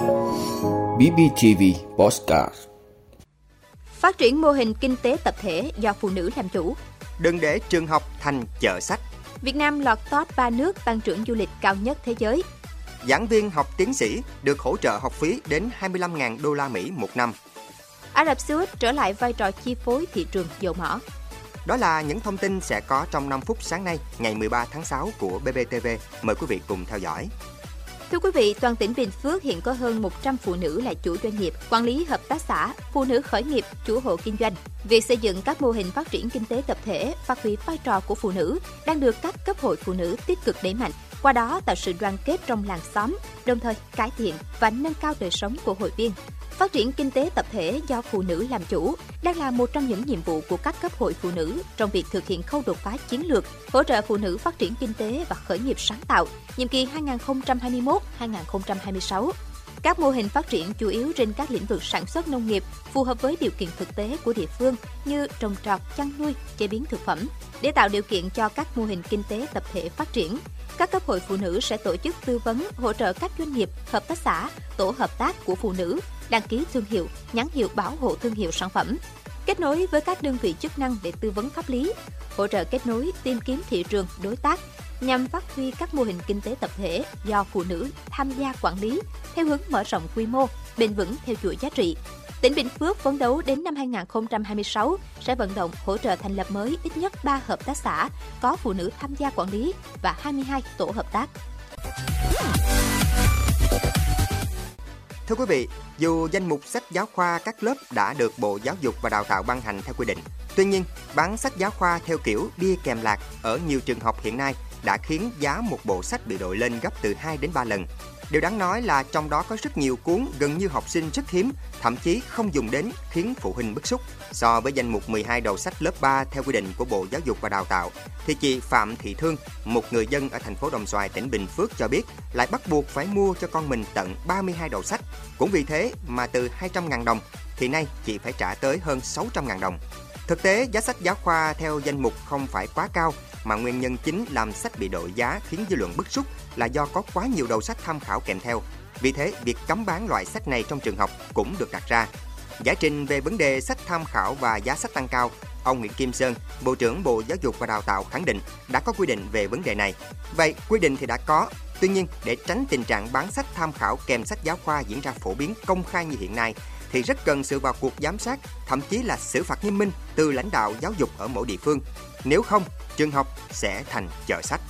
BBTV Postcard Phát triển mô hình kinh tế tập thể do phụ nữ làm chủ. Đừng để trường học thành chợ sách. Việt Nam lọt top 3 nước tăng trưởng du lịch cao nhất thế giới. Giảng viên học tiến sĩ được hỗ trợ học phí đến 25.000 đô la Mỹ một năm. Ả Rập Xê Út trở lại vai trò chi phối thị trường dầu mỏ. Đó là những thông tin sẽ có trong 5 phút sáng nay, ngày 13 tháng 6 của BBTV. Mời quý vị cùng theo dõi. Thưa quý vị, toàn tỉnh Bình Phước hiện có hơn 100 phụ nữ là chủ doanh nghiệp, quản lý hợp tác xã, phụ nữ khởi nghiệp, chủ hộ kinh doanh. Việc xây dựng các mô hình phát triển kinh tế tập thể, phát huy vai trò của phụ nữ đang được các cấp hội phụ nữ tích cực đẩy mạnh, qua đó tạo sự đoàn kết trong làng xóm, đồng thời cải thiện và nâng cao đời sống của hội viên. Phát triển kinh tế tập thể do phụ nữ làm chủ đang là một trong những nhiệm vụ của các cấp hội phụ nữ trong việc thực hiện khâu đột phá chiến lược, hỗ trợ phụ nữ phát triển kinh tế và khởi nghiệp sáng tạo, nhiệm kỳ 2021-2026. Các mô hình phát triển chủ yếu trên các lĩnh vực sản xuất nông nghiệp phù hợp với điều kiện thực tế của địa phương như trồng trọt, chăn nuôi, chế biến thực phẩm. Để tạo điều kiện cho các mô hình kinh tế tập thể phát triển, các cấp hội phụ nữ sẽ tổ chức tư vấn, hỗ trợ các doanh nghiệp, hợp tác xã, tổ hợp tác của phụ nữ đăng ký thương hiệu, nhãn hiệu bảo hộ thương hiệu sản phẩm, kết nối với các đơn vị chức năng để tư vấn pháp lý, hỗ trợ kết nối tìm kiếm thị trường đối tác nhằm phát huy các mô hình kinh tế tập thể do phụ nữ tham gia quản lý theo hướng mở rộng quy mô, bền vững theo chuỗi giá trị. Tỉnh Bình Phước phấn đấu đến năm 2026 sẽ vận động hỗ trợ thành lập mới ít nhất 3 hợp tác xã có phụ nữ tham gia quản lý và 22 tổ hợp tác. Thưa quý vị, dù danh mục sách giáo khoa các lớp đã được Bộ Giáo dục và Đào tạo ban hành theo quy định, tuy nhiên, bán sách giáo khoa theo kiểu bia kèm lạc ở nhiều trường học hiện nay đã khiến giá một bộ sách bị đội lên gấp từ 2 đến 3 lần. Điều đáng nói là trong đó có rất nhiều cuốn gần như học sinh rất hiếm, thậm chí không dùng đến khiến phụ huynh bức xúc. So với danh mục 12 đầu sách lớp 3 theo quy định của Bộ Giáo dục và Đào tạo, thì chị Phạm Thị Thương, một người dân ở thành phố Đồng Xoài, tỉnh Bình Phước cho biết lại bắt buộc phải mua cho con mình tận 32 đầu sách. Cũng vì thế mà từ 200.000 đồng thì nay chị phải trả tới hơn 600.000 đồng. Thực tế, giá sách giáo khoa theo danh mục không phải quá cao, mà nguyên nhân chính làm sách bị đội giá khiến dư luận bức xúc là do có quá nhiều đầu sách tham khảo kèm theo. Vì thế, việc cấm bán loại sách này trong trường học cũng được đặt ra. Giải trình về vấn đề sách tham khảo và giá sách tăng cao, ông Nguyễn Kim Sơn, Bộ trưởng Bộ Giáo dục và Đào tạo khẳng định đã có quy định về vấn đề này. Vậy, quy định thì đã có, tuy nhiên để tránh tình trạng bán sách tham khảo kèm sách giáo khoa diễn ra phổ biến công khai như hiện nay, thì rất cần sự vào cuộc giám sát, thậm chí là xử phạt nghiêm minh từ lãnh đạo giáo dục ở mỗi địa phương. Nếu không, trường học sẽ thành chợ sách.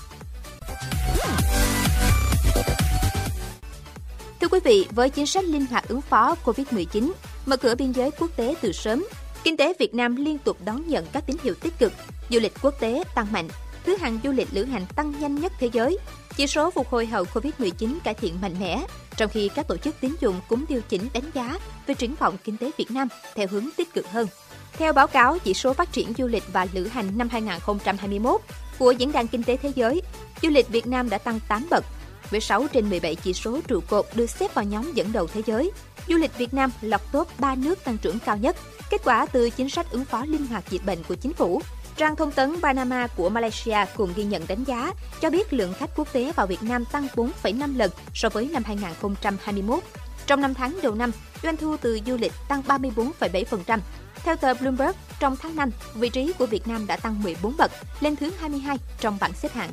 Thưa quý vị, với chính sách linh hoạt ứng phó COVID-19, mở cửa biên giới quốc tế từ sớm, kinh tế Việt Nam liên tục đón nhận các tín hiệu tích cực, du lịch quốc tế tăng mạnh, thứ hạng du lịch lữ hành tăng nhanh nhất thế giới. Chỉ số phục hồi hậu COVID-19 cải thiện mạnh mẽ, trong khi các tổ chức tín dụng cũng điều chỉnh đánh giá về triển vọng kinh tế Việt Nam theo hướng tích cực hơn. Theo báo cáo chỉ số phát triển du lịch và lữ hành năm 2021 của Diễn đàn Kinh tế Thế giới, du lịch Việt Nam đã tăng 8 bậc, với 6 trên 17 chỉ số trụ cột được xếp vào nhóm dẫn đầu thế giới. Du lịch Việt Nam lọt top 3 nước tăng trưởng cao nhất, kết quả từ chính sách ứng phó linh hoạt dịch bệnh của chính phủ. Trang thông tấn Panama của Malaysia cùng ghi nhận đánh giá cho biết lượng khách quốc tế vào Việt Nam tăng 4,5 lần so với năm 2021. Trong 5 tháng đầu năm, doanh thu từ du lịch tăng 34,7%. Theo tờ Bloomberg, trong tháng 5, vị trí của Việt Nam đã tăng 14 bậc, lên thứ 22 trong bảng xếp hạng.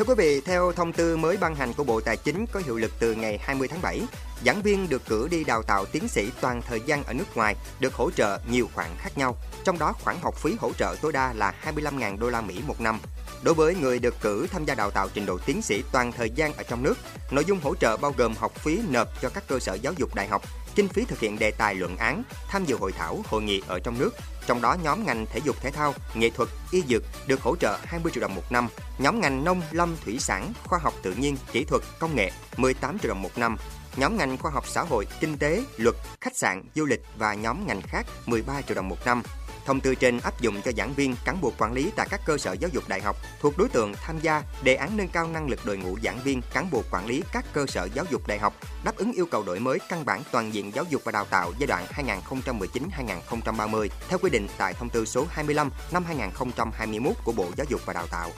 Thưa quý vị, theo thông tư mới ban hành của Bộ Tài chính có hiệu lực từ ngày 20 tháng 7, giảng viên được cử đi đào tạo tiến sĩ toàn thời gian ở nước ngoài được hỗ trợ nhiều khoản khác nhau, trong đó khoản học phí hỗ trợ tối đa là 25.000 đô la Mỹ một năm. Đối với người được cử tham gia đào tạo trình độ tiến sĩ toàn thời gian ở trong nước, nội dung hỗ trợ bao gồm học phí nộp cho các cơ sở giáo dục đại học, kinh phí thực hiện đề tài luận án, tham dự hội thảo, hội nghị ở trong nước. Trong đó nhóm ngành thể dục thể thao, nghệ thuật, y dược được hỗ trợ 20 triệu đồng một năm, nhóm ngành nông, lâm, thủy sản, khoa học tự nhiên, kỹ thuật, công nghệ 18 triệu đồng một năm, nhóm ngành khoa học xã hội, kinh tế, luật, khách sạn, du lịch và nhóm ngành khác 13 triệu đồng một năm. Thông tư trên áp dụng cho giảng viên, cán bộ quản lý tại các cơ sở giáo dục đại học thuộc đối tượng tham gia đề án nâng cao năng lực đội ngũ giảng viên, cán bộ quản lý các cơ sở giáo dục đại học đáp ứng yêu cầu đổi mới căn bản toàn diện giáo dục và đào tạo giai đoạn 2019-2030 theo quy định tại thông tư số 25 năm 2021 của Bộ Giáo dục và Đào tạo.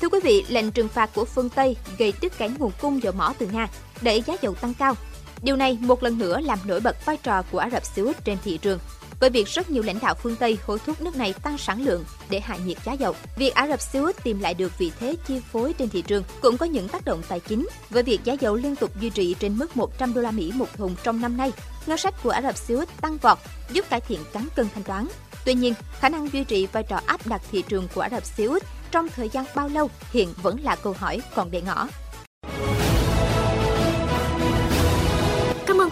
Thưa quý vị, lệnh trừng phạt của phương Tây gây đứt cản nguồn cung dầu mỏ từ Nga, đẩy giá dầu tăng cao. Điều này một lần nữa làm nổi bật vai trò của Ả Rập Xê Út trên thị trường. Với việc rất nhiều lãnh đạo phương Tây hối thúc nước này tăng sản lượng để hạ nhiệt giá dầu, việc Ả Rập Xê Út tìm lại được vị thế chi phối trên thị trường cũng có những tác động tài chính. Với việc giá dầu liên tục duy trì trên mức 100 đô la Mỹ một thùng trong năm nay, ngân sách của Ả Rập Xê Út tăng vọt, giúp cải thiện cán cân thanh toán. Tuy nhiên, khả năng duy trì vai trò áp đặt thị trường của Ả Rập Xê Út trong thời gian bao lâu hiện vẫn là câu hỏi còn để ngỏ.